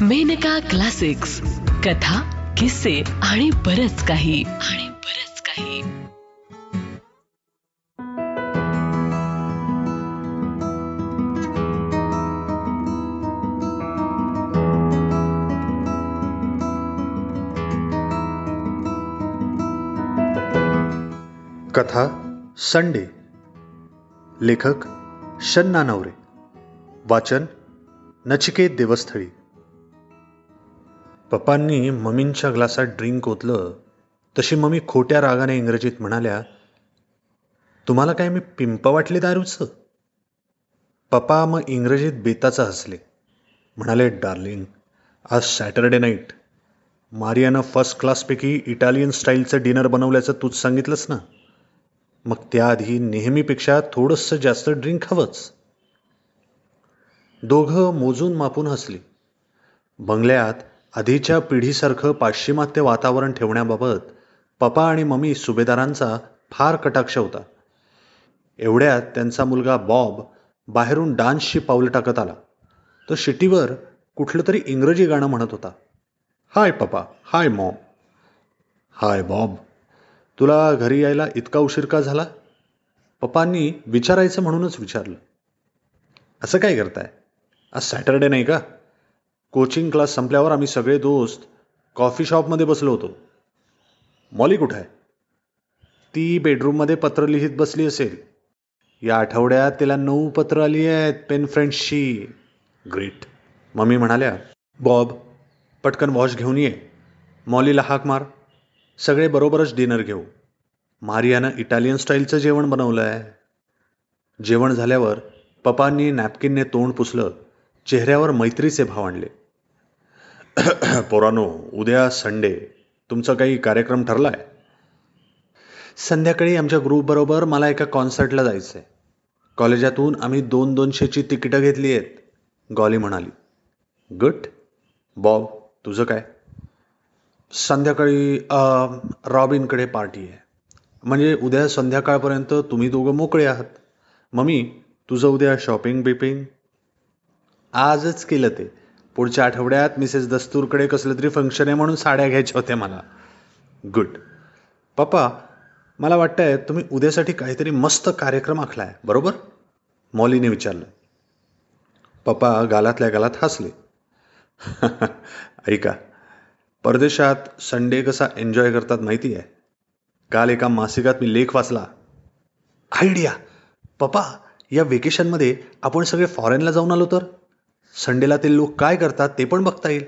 Maneka classics. कथा किस्से आणि बरच काही. आणि बरच काही. कथा संडे. लेखक शन्ना नवरे. वाचन नचिकेत देवस्थळी. पप्पांनी मम्मींच्या ग्लासात ड्रिंक ओतलं. तशी मम्मी खोट्या रागाने इंग्रजीत म्हणाल्या तुम्हाला काय मी पिंप वाटले दारूचं? पप्पा मग इंग्रजीत बेताचं हसले. म्हणाले डार्लिंग आज सॅटरडे नाईट. मारियानं फर्स्ट क्लासपैकी इटालियन स्टाईलचं डिनर बनवल्याचं तूच सांगितलंस ना? मग त्याआधी नेहमीपेक्षा थोडंसं जास्त ड्रिंक हवंच. दोघं मोजून मापून हसली. बंगल्यात आधीच्या पिढीसारखं पाश्चिमात्य वातावरण ठेवण्याबाबत पप्पा आणि मम्मी सुभेदारांचा फार कटाक्ष होता. एवढ्यात त्यांचा मुलगा बॉब बाहेरून डान्सची पावलं टाकत आला. तो शिटीवर कुठलं तरी इंग्रजी गाणं म्हणत होता. हाय पप्पा हाय मॉम. हाय बॉब तुला घरी यायला इतका उशीर का झाला? पप्पांनी विचारायचं म्हणूनच विचारलं. असं काय करताय? आज सॅटरडे नाही का? कोचिंग क्लास संपल्यावर आम्ही सगळे दोस्त कॉफी शॉपमध्ये बसलो होतो. मॉली कुठं आहे? ती बेडरूममध्ये पत्र लिहित बसली असेल. या आठवड्यात तिला नऊ पत्र आली आहेत पेन फ्रेंड्सची ग्रेट. मम्मी म्हणाल्या बॉब पटकन वॉश घेऊन ये. मॉलीला हाक मार. सगळे बरोबरच डिनर घेऊ. मारियानं इटालियन स्टाईलचं जेवण बनवलं आहे जेवण झाल्यावर पप्पांनी नॅपकिनने तोंड पुसलं. चेहऱ्यावर मैत्रीचे भाव आणले. पोरानो उद्या संडे. तुमचा काही कार्यक्रम ठरला आहे संध्याकाळी आमच्या ग्रुपबरोबर मला एका कॉन्सर्टला जायचं आहे कॉलेजातून आम्ही दोन दोनशेची तिकीटं घेतली आहेत गॉली म्हणाली. गुड बॉब तुझं काय? संध्याकाळी रॉबिनकडे पार्टी आहे. म्हणजे उद्या संध्याकाळपर्यंत तुम्ही दोघं मोकळे आहात. मम्मी तुझं उद्या शॉपिंग बिपिंग आजच केलं ते. पुढच्या आठवड्यात मिसेस दस्तूरकडे कसलं तरी फंक्शन आहे म्हणून साड्या घ्यायच्या होत्या मला. गुड पप्पा मला वाटतंय तुम्ही उद्यासाठी काहीतरी मस्त कार्यक्रम आखलाय बरोबर? मॉलीने विचारलं. पप्पा गालातल्या गालात हसले. ऐका परदेशात संडे कसा एन्जॉय करतात माहिती आहे? काल एका मासिकात मी लेख वाचला. आयडिया पप्पा या वेकेशनमध्ये आपण सगळे फॉरेनला जाऊन आलो तर? संडेला ते लोक काय करतात ते पण बघता येईल.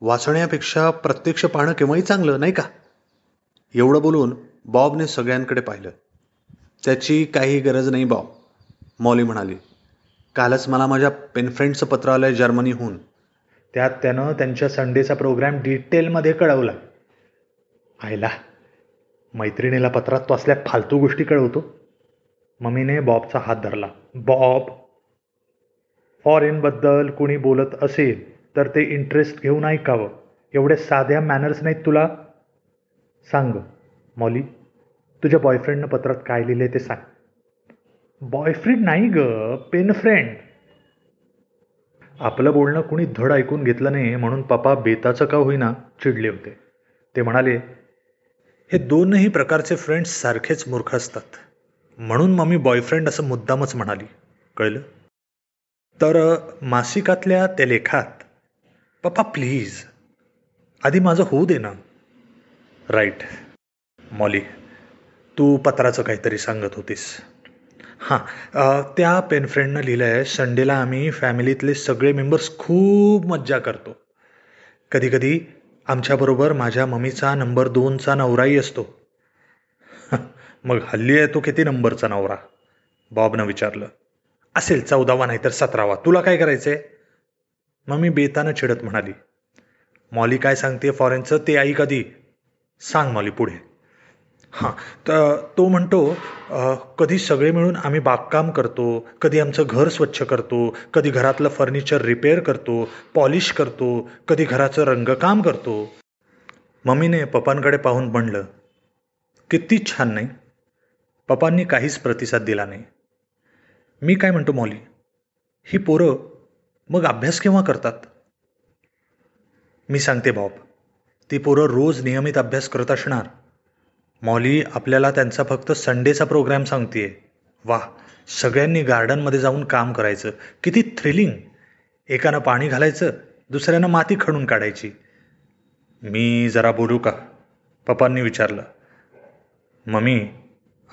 वाचण्यापेक्षा प्रत्यक्ष पाहणं केव्हाही चांगलं नाही का? एवढं बोलून बॉबने सगळ्यांकडे पाहिलं. त्याची काही गरज नाही बॉब मॉली म्हणाली. कालच मला माझ्या पेनफ्रेंडचं पत्र आलं आहे जर्मनीहून. त्यात त्यानं त्यांच्या संडेचा प्रोग्राम डिटेलमध्ये कळवला. आयला मैत्रिणीला पत्रात तो असल्या फालतू गोष्टी कळवतो. मम्मीने बॉबचा हात धरला. बॉब फॉरेनबद्दल कोणी बोलत असेल तर ते इंटरेस्ट घेऊन ऐकावं. एवढे साध्या मॅनर्स नाहीत तुला? सांग मॉली तुझ्या बॉयफ्रेंडनं पत्रात काय लिहिले ते सांग. बॉयफ्रेंड नाही ग पेन फ्रेंड आपलं बोलणं कुणी धड ऐकून घेतलं नाही म्हणून पप्पा बेताचं का होईना चिडले होते. ते म्हणाले हे दोनही प्रकारचे फ्रेंड्स सारखेच मूर्ख असतात. म्हणून मम्मी बॉयफ्रेंड असं मुद्दामच म्हणाली. कळलं? तर मासिकातल्या त्या लेखात पप्पा प्लीज आधी माझं होऊ दे ना. राईट मॉली तू पत्राचं काहीतरी सांगत होतीस. हां त्या पेनफ्रेंडनं लिहिलं आहे संडेला आम्ही फॅमिलीतले सगळे मेंबर्स खूप मज्जा करतो. कधीकधी आमच्याबरोबर माझ्या मम्मीचा नंबर दोनचा नवराही असतो. मग हल्ली आहे तो किती नंबरचा नवरा? बॉबनं विचारलं. असेल चौदावा नाही तर सतरावा. तुला काय करायचं आहे मम्मी बेतानं चिडत म्हणाली मॉली काय सांगते फॉरेनचं? ते आई कधी? सांग मॉली पुढे. हां तर तो म्हणतो कधी सगळे मिळून आम्ही बागकाम करतो कधी आमचं घर स्वच्छ करतो कधी घरातलं फर्निचर रिपेअर करतो पॉलिश करतो कधी घराचं रंगकाम करतो. मम्मीने पप्पांकडे पाहून म्हणलं किती छान नाही. पप्पांनी काहीच प्रतिसाद दिला नाही. मी काय म्हणतो मॉली? ही पोरं मग अभ्यास केव्हा करतात? मी सांगते बॉब. ती पोरं रोज नियमित अभ्यास करत असणार. मॉली आपल्याला त्यांचा फक्त संडेचा प्रोग्रॅम सांगतेय. वा सगळ्यांनी गार्डनमध्ये जाऊन काम करायचं. किती थ्रिलिंग एकानं पाणी घालायचं दुसऱ्यानं माती खणून काढायची. मी जरा बोलू का? पप्पांनी विचारलं. मम्मी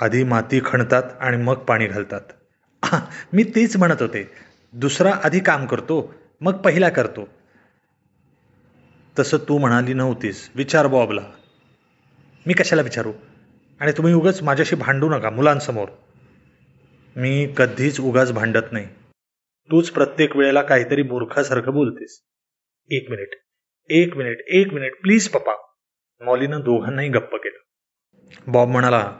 आधी माती खणतात आणि मग पाणी घालतात. मी तेच म्हणत होते. दुसरा आधी काम करतो मग पहिला करतो. तसं तू म्हणाली नव्हतीस. विचार बॉबला. मी कशाला विचारू? आणि तुम्ही उगाच माझ्याशी भांडू नका मुलांसमोर. मी कधीच उगाच भांडत नाही. तूच प्रत्येक वेळेला काहीतरी मूर्खासारखं बोलतेस. एक मिनिट एक मिनिट एक मिनिट. प्लीज पप्पा. मॉलीनं दोघांनाही गप्प केलं. बॉब म्हणाला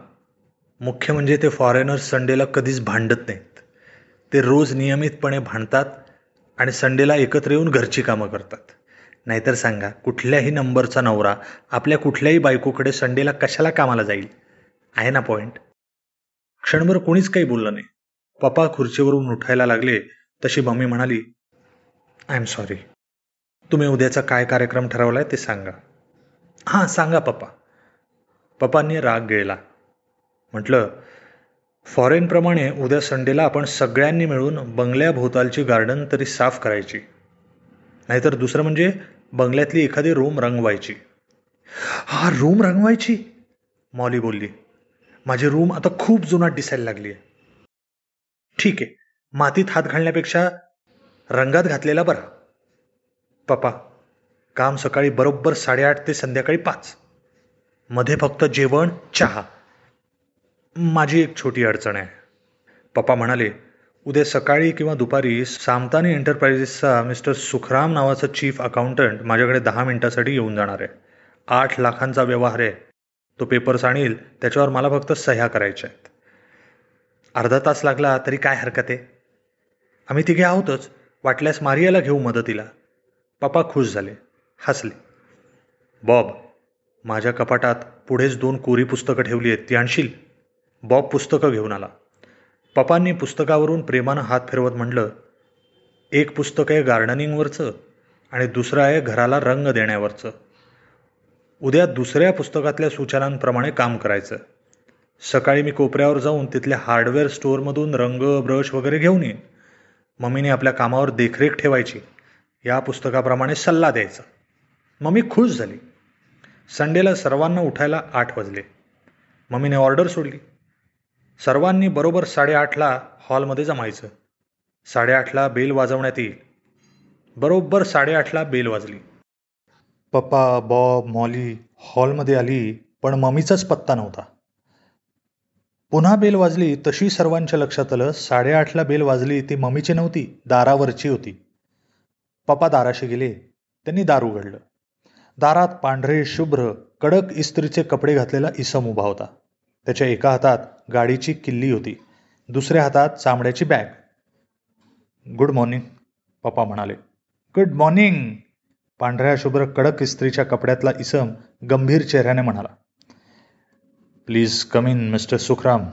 मुख्य म्हणजे ते फॉरेनर्स संडेला कधीच भांडत नाहीत. ते रोज नियमितपणे भांडतात आणि संडेला एकत्र येऊन घरची कामं करतात. नाहीतर सांगा कुठल्याही नंबरचा नवरा आपल्या कुठल्याही बायकोकडे संडेला कशाला कामाला जाईल? आहे ना पॉईंट क्षणभर कोणीच काही बोललं नाही. पप्पा खुर्चीवरून उठायला लागले तशी मम्मी म्हणाली आय एम सॉरी तुम्ही उद्याचा काय कार्यक्रम ठरवलाय ते सांगा. हां सांगा पप्पा. पप्पांनी राग गिळला म्हटलं फॉरेनप्रमाणे उद्या संडेला आपण सगळ्यांनी मिळून बंगल्याभोवतालची गार्डन तरी साफ करायची. नाहीतर दुसरं म्हणजे बंगल्यातली एखादी रूम रंगवायची. हा रूम रंगवायची? मॉली बोलली. माझी रूम आता खूप जुनाट दिसायला लागली आहे. ठीक आहे मातीत हात घालण्यापेक्षा रंगात घातलेला बरा. पप्पा काम सकाळी बरोबर साडेआठ ते संध्याकाळी पाच. मध्ये फक्त जेवण चहा. माझी एक छोटी अडचण आहे. पप्पा म्हणाले उद्या सकाळी किंवा दुपारी सामतानी एंटरप्राइजेसचा मिस्टर सुखराम नावाचा चीफ अकाउंटंट माझ्याकडे दहा मिनिटासाठी येऊन जाणार आहे. आठ लाखांचा व्यवहार आहे. तो पेपर्स आणील त्याच्यावर मला फक्त सह्या करायच्या आहेत. अर्धा तास लागला तरी काय हरकत आहे? आम्ही तिघे आहोतच. वाटल्यास मारियाला घेऊ मदतीला. पप्पा खुश झाले हसले. बॉब माझ्या कपाटात पुढेच दोन कोरी पुस्तकं ठेवली आहेत ती आणशील? बॉब पुस्तकं घेऊन आला. पप्पांनी पुस्तकावरून प्रेमानं हात फिरवत म्हटलं एक पुस्तक आहे गार्डनिंगवरचं आणि दुसरं आहे घराला रंग देण्यावरचं. उद्या दुसऱ्या पुस्तकातल्या सूचनांप्रमाणे काम करायचं. सकाळी मी कोपऱ्यावर जाऊन तिथल्या हार्डवेअर स्टोअरमधून रंग ब्रश वगैरे घेऊन येईन. मम्मीने आपल्या कामावर देखरेख ठेवायची. या पुस्तकाप्रमाणे सल्ला द्यायचा. मम्मी खुश झाली. संडेला सर्वांना उठायला आठ वाजले. मम्मीने ऑर्डर सोडली. सर्वांनी बरोबर साडेआठला हॉलमध्ये जमायचं. साडेआठला बेल वाजवण्यात येईल. बरोबर साडेआठला बेल वाजली. पप्पा बॉब मॉली हॉलमध्ये आली पण मम्मीचाच पत्ता नव्हता. पुन्हा बेल वाजली तशी सर्वांच्या लक्षात आलं साडेआठला बेल वाजली ती मम्मीची नव्हती दारावरची होती. पप्पा दाराशी गेले त्यांनी दार उघडलं. दारात पांढरे शुभ्र कडक इस्त्रीचे कपडे घातलेला इसम उभा होता. त्याच्या एका हातात गाडीची किल्ली होती. दुसऱ्या हातात चामड्याची बॅग. गुड मॉर्निंग पप्पा म्हणाले. गुड मॉर्निंग पांढऱ्या शुभ्र कडक इस्त्रीच्या कपड्यातला इसम गंभीर चेहऱ्याने म्हणाला. Please come in mister Sukhram.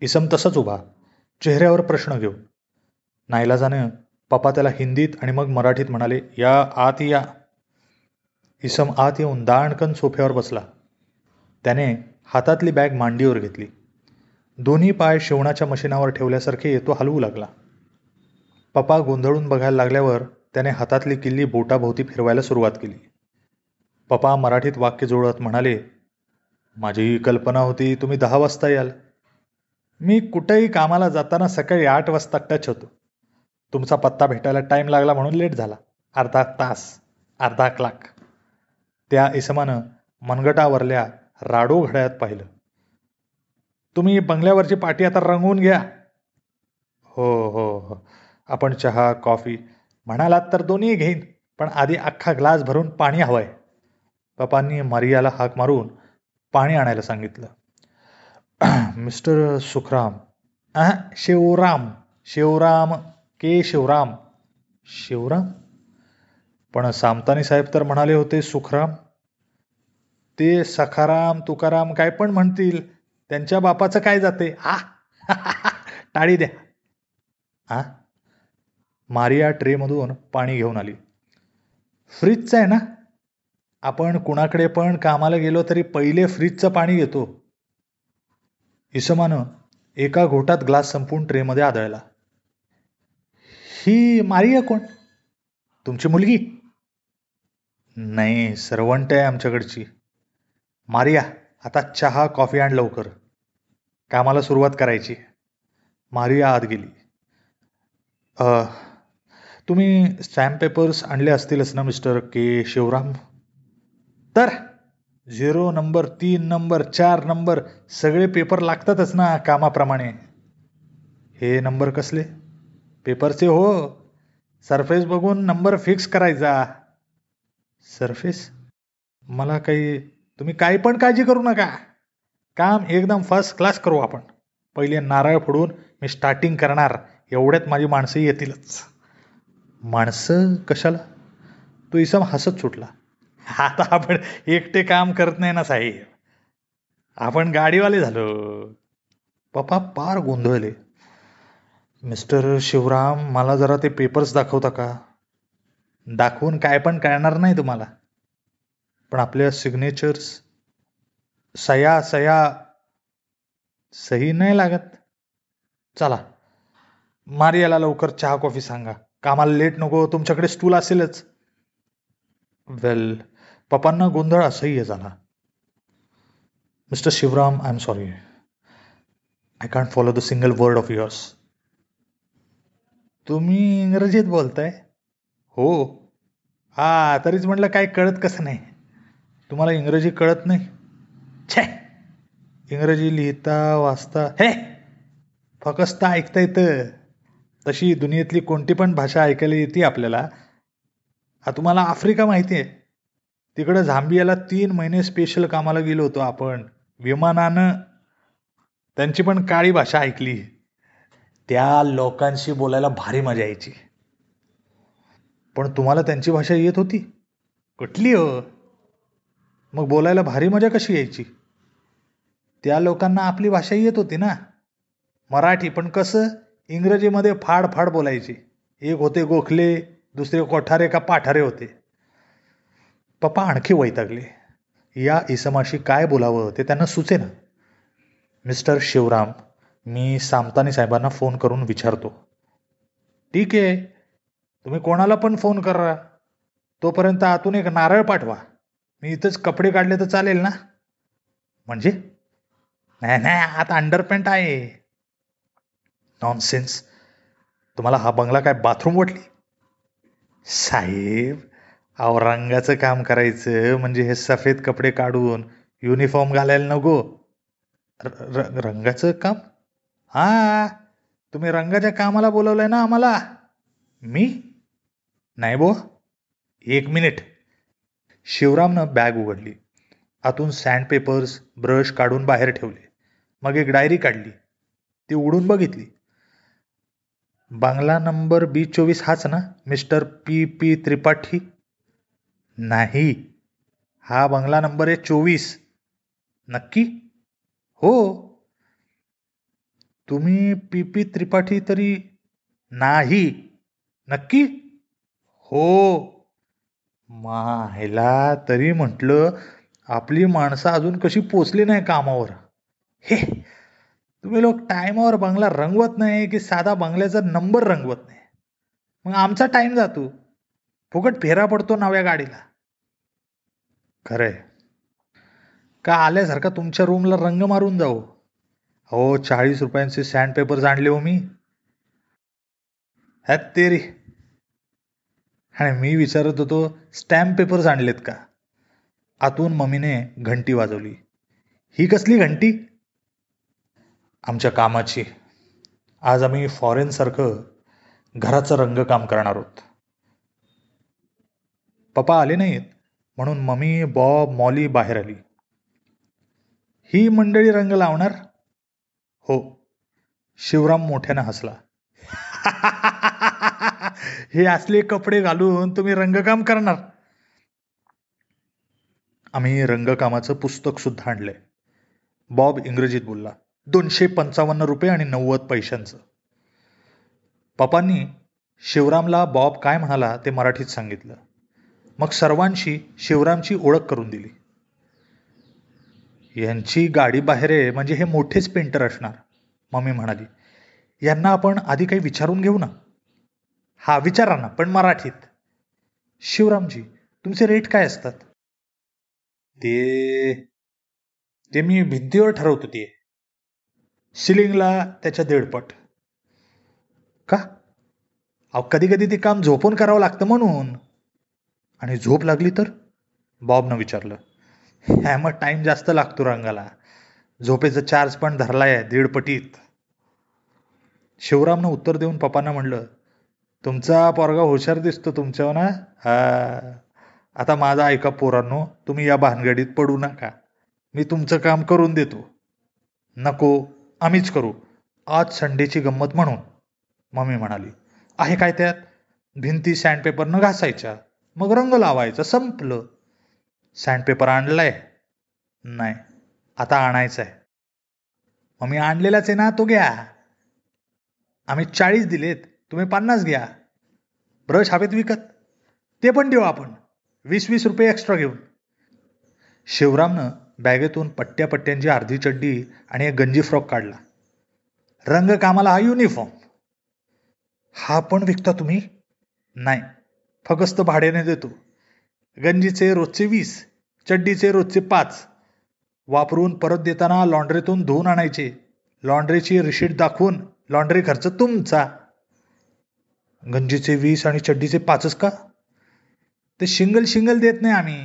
इसम तसंच उभा. चेहऱ्यावर प्रश्न घेऊन नाईलाजानं पप्पा त्याला हिंदीत आणि मग मराठीत म्हणाले या आत या. इसम आत येऊन दाणकन सोफ्यावर बसला. त्याने हातातली बॅग मांडीवर घेतली. दोन्ही पाय शिवणाच्या मशिनावर ठेवल्यासारखे तो हलवू लागला. पप्पा गोंधळून बघायला लागल्यावर त्याने हातातली किल्ली बोटाभोवती फिरवायला सुरुवात केली. पप्पा मराठीत वाक्य जुळत म्हणाले माझी कल्पना होती तुम्ही दहा वाजता याल. मी कुठेही कामाला जाताना सकाळी आठ वाजता टच होतो. तुमचा पत्ता भेटायला टाईम लागला म्हणून लेट झाला. अर्धा तास अर्धा क्लाक. त्या इसमानं मनगटावरल्या राडो घड्यात पाहिलं. तुम्ही बंगल्यावरची पाटी आता रंगवून घ्या. हो हो हो. आपण चहा कॉफी म्हणालात तर दोन्ही घेईन पण आधी अख्खा ग्लास भरून पाणी हवंय. पप्पांनी मारियाला हाक मारून पाणी आणायला सांगितलं. मिस्टर सुखराम. अह शिवराम. शिवराम के शिवराम. शिवराम? पण सामतानी साहेब तर म्हणाले होते सुखराम ते सखाराम तुकाराम काय पण म्हणतील त्यांच्या बापाचं काय जाते? आ? टाळी द्या. आ? मारिया ट्रेमधून पाणी घेऊन आली. फ्रीजचं आहे ना? आपण कुणाकडे पण कामाला गेलो तरी पहिले फ्रीजचं पाणी घेतो. इसमानं एका घोटात ग्लास संपून ट्रेमध्ये आदळला. ही मारिया कोण? तुमची मुलगी? नाही सर्वंट आहे आमच्याकडची. मारिया आता चहा कॉफी आण लवकर. कामाला सुरुवात करायची. मारिया आत गेली. तुम्ही स्टॅम्प पेपर्स आणले असतीलच ना मिस्टर के. शिवराम? तर झिरो नंबर तीन नंबर चार नंबर सगळे पेपर लागतातच ना कामाप्रमाणे. हे नंबर कसले? पेपरचे हो. सरफेस बघून नंबर फिक्स करायचा. सरफेस? मला काही तुम्ही काही पण काळजी करू नका. काम एकदम फर्स्ट क्लास करू आपण. पहिले नारळ फोडून मी स्टार्टिंग करणार. एवढ्यात माझी माणसं येतीलच. माणसं कशाला? तो इसम हसत सुटला. आता आपण एकटे काम करत नाही ना साहेब. आपण गाडीवाले झालो. पप्पा पार गोंधळले. मिस्टर शिवराम मला जरा ते पेपर्स दाखवता का? दाखवून काय पण कळणार नाही तुम्हाला. पण आपल्या सिग्नेचर्स सया सया सही नाही लागत. चला मारियाला लवकर चहा कॉफी सांगा. कामाला लेट नको तुमच्याकडे स्टूल असेलच. वेल पप्पांना गोंधळ असह्य झाला. Mister Shivram I am sorry I can't follow the single word of yours तुम्ही इंग्रजीत बोलताय? हो. हा तरीच म्हटलं काय कळत कसं नाही. तुम्हाला इंग्रजी कळत नाही? छे! इंग्रजी लिहिता वाचता हे! फकस्त ऐकता येतं. तशी दुनियेतली कोणती पण भाषा ऐकायला येते आपल्याला. हा तुम्हाला आफ्रिका माहिती आहे. तिकडं झांबियाला तीन महिने स्पेशल कामाला गेलो होतो आपण. विमानानं त्यांची पण काळी भाषा ऐकली. त्या लोकांशी बोलायला भारी मजा यायची. पण तुम्हाला त्यांची भाषा येत होती? कुठली हो? मग बोलायला भारी मजा कशी यायची? त्या लोकांना आपली भाषा येत होती ना. मराठी पण कसं इंग्रजीमध्ये फाड फाड बोलायची. एक होते गोखले दुसरे कोठारे का पाठारे होते. पप्पा आणखी वैतागले. या इसमाशी काय बोलावं ते त्यांना सुचे ना. मिस्टर शिवराम मी सामतानी साहेबांना फोन करून विचारतो. ठीक आहे. तुम्ही कोणाला पण फोन करा. तोपर्यंत आतून एक नारळ पाठवा. मी इथंच कपडे काढले तर चालेल ना? म्हणजे? नाही नाही आत अंडरपॅन्ट आहे. नॉनसेन्स तुम्हाला हा बंगला काय बाथरूम वाटली? साहेब अहो रंगाचं काम करायचं म्हणजे हे सफेद कपडे काढून युनिफॉर्म घालायला नको. र- रंगाचं काम? हा तुम्ही रंगाच्या कामाला बोलवलंय ना आम्हाला? मी? नाही बो? एक मिनिट शिवरामनं बॅग उघडली. आतून सँड पेपर्स ब्रश काढून बाहेर ठेवले. मग एक डायरी काढली. ती उडून बघितली. बांगला नंबर बी चोवीस हाच ना? Mister P P Tripathi? नाही. हा बंगला नंबर आहे चोवीस. नक्की? हो. तुम्ही पी पी त्रिपाठी तरी नाही. नक्की? हो. मायला तरी म्हटलं आपली माणसं अजून कशी पोचली नाही कामावर. हे तुम्ही लोक टायमावर बंगला रंगवत नाही की साधा बंगल्याचा नंबर रंगवत नाही. मग आमचा टाईम जातो. फुकट फेरा पडतो नव्या गाडीला. खरंय. का आल्यासारखा तुमच्या रूमला रंग मारून जाऊ? हो चाळीस रुपयांचे सँडपेपर्स आणले हो मी. हॅत तेरी आणि मी विचारत होतो स्टॅम्प पेपर्स आणलेत का? आतून मम्मीने घंटी वाजवली. ही कसली घंटी? आमच्या कामाची. आज आम्ही फॉरेनसारखं घराचं रंगकाम करणार आहोत. पप्पा आले नाहीत. म्हणून मम्मी बॉब मॉली बाहेर आली. ही मंडळी रंग लावणार? हो. शिवराम मोठ्यानं हसला. हे असले कपडे घालून तुम्ही रंगकाम करणार. आम्ही रंगकामाचं पुस्तक सुद्धा आणलंय. बॉब इंग्रजीत बोलला दोनशे पंचावन्न रुपये आणि नव्वद पैशांचं. पप्पांनी शिवरामला बॉब काय म्हणाला ते मराठीत सांगितलं. मग सर्वांशी शिवरामची ओळख करून दिली. यांची गाडी बाहेर आहे म्हणजे हे मोठेच पेंटर असणार मम्मी म्हणाली. यांना आपण आधी काही विचारून घेऊ ना? हा विचारा ना पण मराठीत. शिवरामजी तुमचे रेट काय असतात? ते ते मी भिंतीवर ठरवतो ते. सिलिंगला त्याच्या दीडपट. का? अहो कधी कधी ते काम झोपून करावं लागतं म्हणून. आणि झोप लागली तर? बॉबनं विचारलं. ह्या मग टाईम जास्त लागतो रंगाला. झोपेचं चार्ज पण धरलाय दीडपटीत. शिवरामनं उत्तर देऊन पप्पांना म्हणलं तुमचा पोरगा हुशार दिसतो तुमच्यावर ना हा. आता माझा ऐका पोरांनो तुम्ही या भानगडीत पडू नका. मी तुमचं काम करून देतो. नको आम्हीच करू. आज संडेची गंमत म्हणून मम्मी म्हणाली. आहे काय त्यात? भिंती सँडपेपरनं घासायच्या मग रंग लावायचा संपलं. सँडपेपर आणलाय? नाही आता आणायचं आहे मग मी आणलेलाच आहे ना तो घ्या. आम्ही चाळीस दिलेत. तुम्ही पन्नास घ्या. ब्रश हवेत विकत. ते पण देऊ आपण. वीस वीस रुपये एक्स्ट्रा घेऊन. शिवरामनं बॅगेतून पट्ट्या पट्ट्यांची अर्धी चड्डी आणि एक गंजी फ्रॉक काढला. रंग कामाला हा युनिफॉर्म हा पण विकता तुम्ही? नाही. फकस्त भाड्याने देतो. गंजीचे रोजचे वीस चड्डीचे रोजचे पाच. वापरून परत देताना लॉन्ड्रीतून धुवून आणायचे. लॉन्ड्रीची रिशीट दाखवून लॉन्ड्री खर्च तुमचा. गंजीचे वीस आणि चड्डीचे पाचच का? ते शिंगल शिंगल देत नाही आम्ही.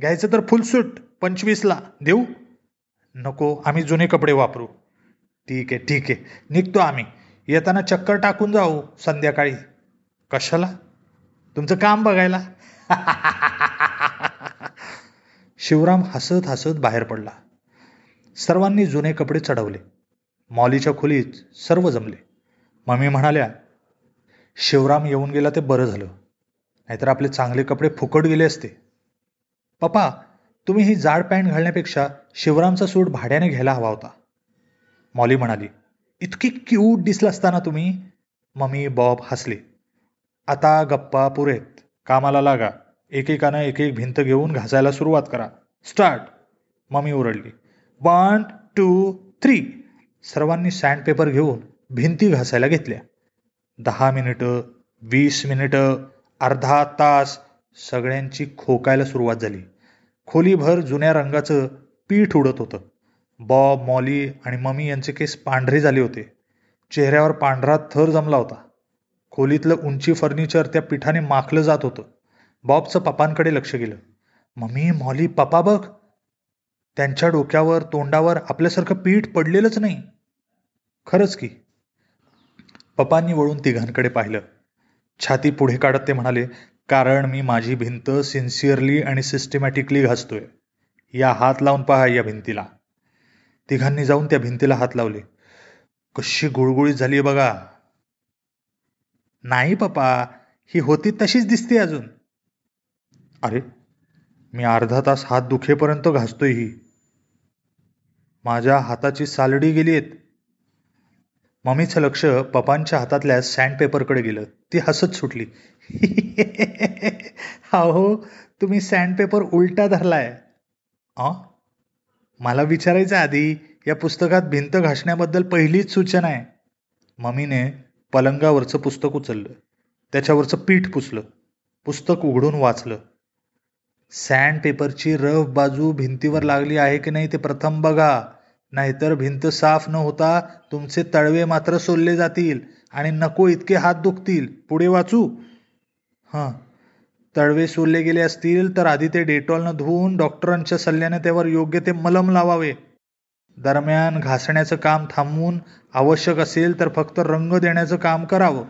घ्यायचं तर फुल सूट पंचवीसला. देऊ? नको आम्ही जुने कपडे वापरू. ठीक आहे ठीक आहे. निघतो आम्ही. येताना चक्कर टाकून जाऊ संध्याकाळी. कशाला? तुमचं काम बघायला? शिवराम हसत हसत बाहेर पडला. सर्वांनी जुने कपडे चढवले. मॉलीच्या खोलीत सर्व जमले. मम्मी म्हणाल्या शिवराम येऊन गेला ते बरं झालं. नाहीतर आपले चांगले कपडे फुकट गेले असते. पप्पा तुम्ही ही जाड पॅन्ट घालण्यापेक्षा शिवरामचा सूट भाड्याने घ्यायला हवा होता. मॉली म्हणाली इतकी क्यूट दिसला असताना तुम्ही. मम्मी बॉब हसले. आता गप्पा पुरेत. कामाला लागा. एकेकानं एक एक भिंत घेऊन घासायला सुरुवात करा. Start. Mummy ओरडली. One two three. सर्वांनी सँडपेपर घेऊन भिंती घासायला घेतल्या. दहा मिनिटं वीस मिनिटं अर्धा तास सगळ्यांची खोकायला सुरुवात झाली. खोलीभर जुन्या रंगाचं पीठ उडत होतं. बॉब मॉली आणि ममी यांचे केस पांढरे झाले होते. चेहऱ्यावर पांढरा थर जमला होता. खोलीतलं उंची फर्निचर त्या पिठाने माखलं जात होतं. बॉबचं पप्पांकडे लक्ष गेलं. मम्मी मॉली पप्पा बघ. त्यांच्या डोक्यावर तोंडावर आपल्यासारखं पीठ पडलेलंच नाही. खरंच की. पप्पांनी वळून तिघांकडे पाहिलं. छाती पुढे काढत ते म्हणाले कारण मी माझी भिंत सिन्सिअरली आणि सिस्टमॅटिकली घासतोय. या हात लावून पहा या भिंतीला. तिघांनी जाऊन त्या भिंतीला हात लावले. कशी गुळगुळीत झाली बघा. नाही पप्पा. ही होती तशीच दिसते अजून. अरे मी अर्धा तास हात दुखेपर्यंत घासतोय ही. माझ्या हाताची सालडी गेली आहेत मम्मीचं लक्ष पप्पांच्या हातातल्या सँडपेपरकडे गेलं. ती हसत सुटली. हो तुम्ही सँडपेपर उलटा धरलाय. अ? मला विचारायचं आधी या पुस्तकात भिंत घासण्याबद्दल पहिलीच सूचना आहे. मम्मीने पलंगावरचं पुस्तक उचललं. त्याच्यावरचं पीठ पुसलं. पुस्तक उघडून वाचलं. सँडपेपरची रफ बाजू भिंतीवर लागली आहे की नाही ते प्रथम बघा. नाहीतर भिंत साफ न होता तुमचे तळवे मात्र सोलले जातील आणि नको इतके हात दुखतील. पुढे वाचू? हां. तळवे सोलले गेले असतील तर आधी ते डेटॉलनं धुवून डॉक्टरांच्या सल्ल्याने त्यावर योग्य ते मलम लावावे. दरम्यान घासण्याचं काम थांबवून आवश्यक असेल तर फक्त रंग देण्याचं काम करावं.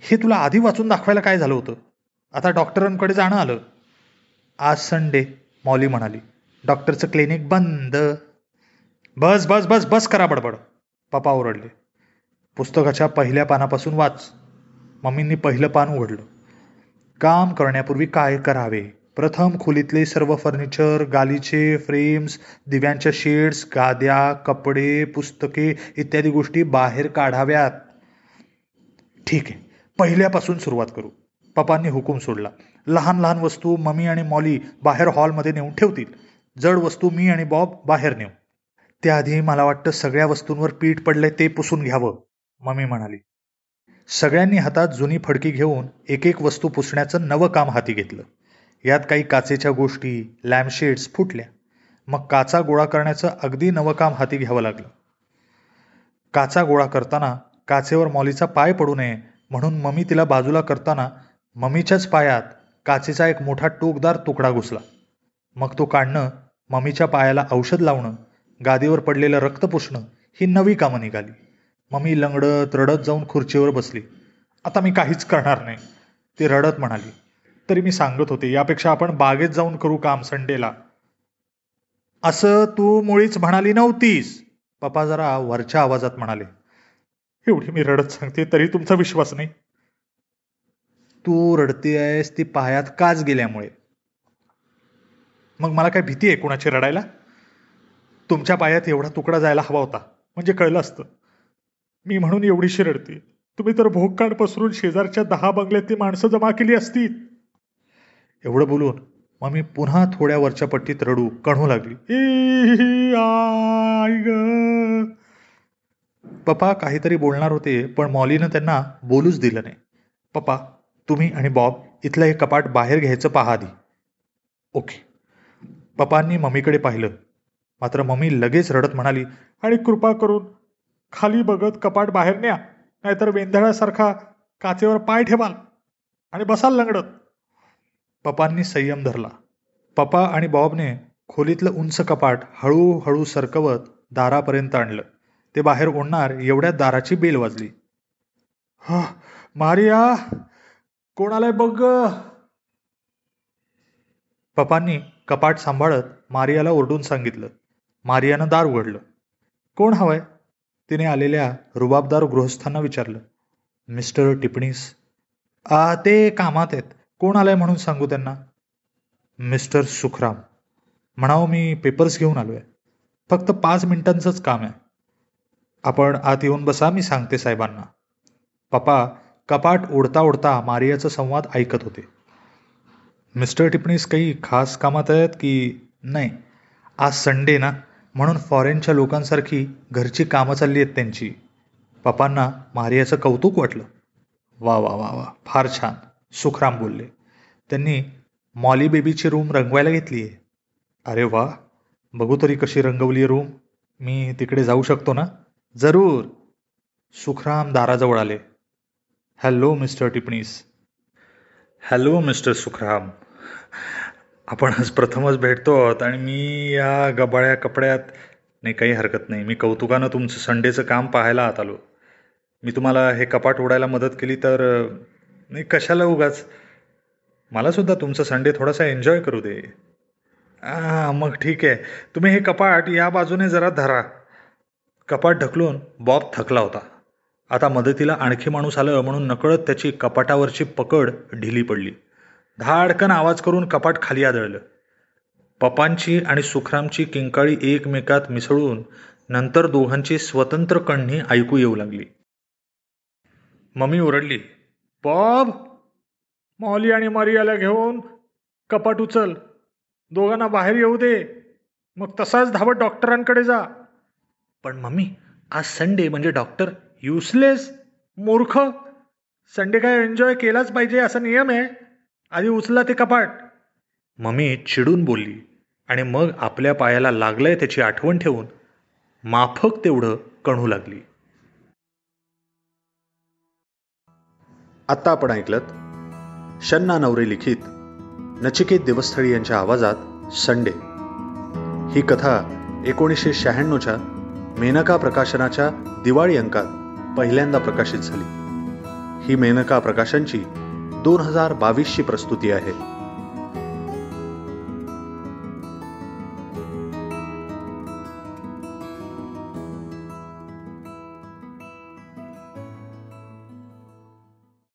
हे तुला आधी वाचून दाखवायला काय झालं होतं? आता डॉक्टरांकडे जाणं आलं. आज संडे मॉली म्हणाली. डॉक्टरचं क्लिनिक बंद. बस बस बस बस करा बडबड. पप्पा ओरडले. पुस्तकाच्या पहिल्या पानापासून वाच. मम्मींनी पहिलं पान उघडलं. काम करण्यापूर्वी काय करावे? प्रथम खोलीतले सर्व फर्निचर गालीचे फ्रेम्स दिव्यांच्या शेड्स गाद्या कपडे पुस्तके इत्यादी गोष्टी बाहेर काढाव्यात. ठीक आहे. पहिल्यापासून सुरुवात करू. पप्पांनी हुकूम सोडला. लहान लहान वस्तू मम्मी आणि मॉली बाहेर हॉलमध्ये नेऊन ठेवतील. जड वस्तू मी आणि बॉब बाहेर नेऊ. त्याआधी मला वाटतं सगळ्या वस्तूंवर पीठ पडलंय ते पुसून घ्यावं मम्मी म्हणाली. सगळ्यांनी हातात जुनी फडकी घेऊन एक एक वस्तू पुसण्याचं नवं काम हाती घेतलं. यात काही काचेच्या गोष्टी लॅम्पशेड्स फुटल्या. मग काचा गोळा करण्याचं अगदी नवं काम हाती घ्यावं लागलं. काचा गोळा करताना काचेवर मॉलीचा पाय पडू नये म्हणून मम्मी तिला बाजूला करताना मम्मीच्याच पायात काचेचा एक मोठा टोकदार तुकडा घुसला. मग तो काढणं मम्मीच्या पायाला औषध लावणं गादीवर पडलेलं रक्त पुसणं ही नवी कामं निघाली. मम्मी लंगडत रडत जाऊन खुर्चीवर बसली. आता मी काहीच करणार नाही ती रडत म्हणाली. तरी मी सांगत होते यापेक्षा आपण बागेत जाऊन करू काम संडेला. असं तू मुळीच म्हणाली नव्हतीस. पप्पा जरा वरच्या आवाजात म्हणाले एवढी मी रडत सांगते तरी तुमचा विश्वास नाही. तू रडते आहेस ती पायात काच गेल्यामुळे. मग मला काय भीती आहे कुणाची रडायला? तुमच्या पायात एवढा तुकडा जायला हवा होता. म्हणजे कळलं असतं. मी म्हणून एवढीशी रडते तुम्ही तर भोगकाड पसरून शेजारच्या दहा बंगल्यातली माणसं जमा केली असती एवढं बोलून मग मी पुन्हा थोड्या वरच्या पट्टीत रडू कणू लागली. "ई, ग. पप्पा काहीतरी बोलणार होते पण मॉलीनं त्यांना बोलूच दिलं नाही. पप्पा तुम्ही आणि बॉब इथलं हे कपाट बाहेर घ्यायचं पहा आधी. ओके. पप्पांनी मम्मीकडे पाहिलं. मात्र मम्मी लगेच रडत म्हणाली आणि कृपा करून खाली बघत कपाट बाहेर न्या नाहीतर वेंधळ्यासारखा काचेवर पाय ठेवाल आणि बसाल लंगडत. पप्पांनी संयम धरला. पप्पा आणि बॉबने खोलीतलं उंच कपाट हळूहळू सरकवत दारापर्यंत आणलं. ते बाहेर ओढणार एवढ्या दाराची बेल वाजली. हा मारिया कोणालाय बघ पप्पांनी कपाट सांभाळत मारियाला ओरडून सांगितलं. मारियानं दार उघडलं. कोण हवंय? तिने आलेल्या रुबाबदार गृहस्थांना विचारलं. मिस्टर टिपणीस. आ ते कामात आहेत. कोण आलंय म्हणून सांगू त्यांना? मिस्टर सुखराम. म्हणावं मी पेपर्स घेऊन आलोय. फक्त पाच मिनिटांचंच काम आहे. आपण आत येऊन बसा मी सांगते साहेबांना. पप्पा कपाट ओढता ओढता मारियाचा संवाद ऐकत होते. मिस्टर टिपणीस काही खास कामात आहेत की नाही? आज संडे ना? म्हणून फॉरेनच्या लोकांसारखी घरची कामं चालली आहेत त्यांची. पप्पांना मारियाचं कौतुक वाटलं. वा वा वा वा फार छान. सुखराम बोलले. त्यांनी मॉली बेबीची रूम रंगवायला घेतली आहे. अरे वा बघू तरी कशी रंगवली आहे रूम. मी तिकडे जाऊ शकतो ना? जरूर. सुखराम दाराजवळ आले. Hello mister Tipnis hello mister Sukhram आपण आज प्रथमच भेटतो आहोत आणि मी या गबाळ्या कपड्यात नाही काही हरकत नाही. मी कौतुकानं तुमचं संडेचं काम पाहायला आत आलो. मी तुम्हाला हे कपाट उडायला मदत केली तर नाही कशाला उगाच? मला सुद्धा तुमचं संडे थोडासा एन्जॉय करू दे. हां मग ठीक आहे. तुम्ही हे कपाट या बाजूने जरा धरा. कपाट ढकलून बॉब थकला होता. आता मदतीला आणखी माणूस आलं म्हणून नकळत त्याची कपाटावरची पकड ढिली पडली. धाडकन आवाज करून कपाट खाली आदळलं. पप्पांची आणि सुखरामची किंकाळी एकमेकात मिसळून नंतर दोघांची स्वतंत्र कण्णी ऐकू येऊ लागली. मम्मी ओरडली बॉब मॉली आणि मारियाला घेऊन कपाट उचल. दोघांना बाहेर येऊ दे. मग तसाच धावत डॉक्टरांकडे जा. पण मम्मी आज संडे म्हणजे डॉक्टर युसलेस मूर्ख. संडे काय एन्जॉय केलाच पाहिजे असा नियम आहे? आधी उचला ते कपाट. मम्मी चिडून बोलली आणि मग आपल्या पायाला लागलंय त्याची आठवण ठेवून माफक तेवढं कणू लागली. आत्ता आपण ऐकलत शन्ना नवरे लिखित नचिकेत देवस्थळी यांच्या आवाजात संडे. ही कथा एकोणीसशे शहाण्णवच्या मेनका प्रकाशनाच्या दिवाळी अंकात पहिल्यांदा प्रकाशित झाली. ही मेनका प्रकाशनची दोन हजार बावीसची प्रस्तुती आहे.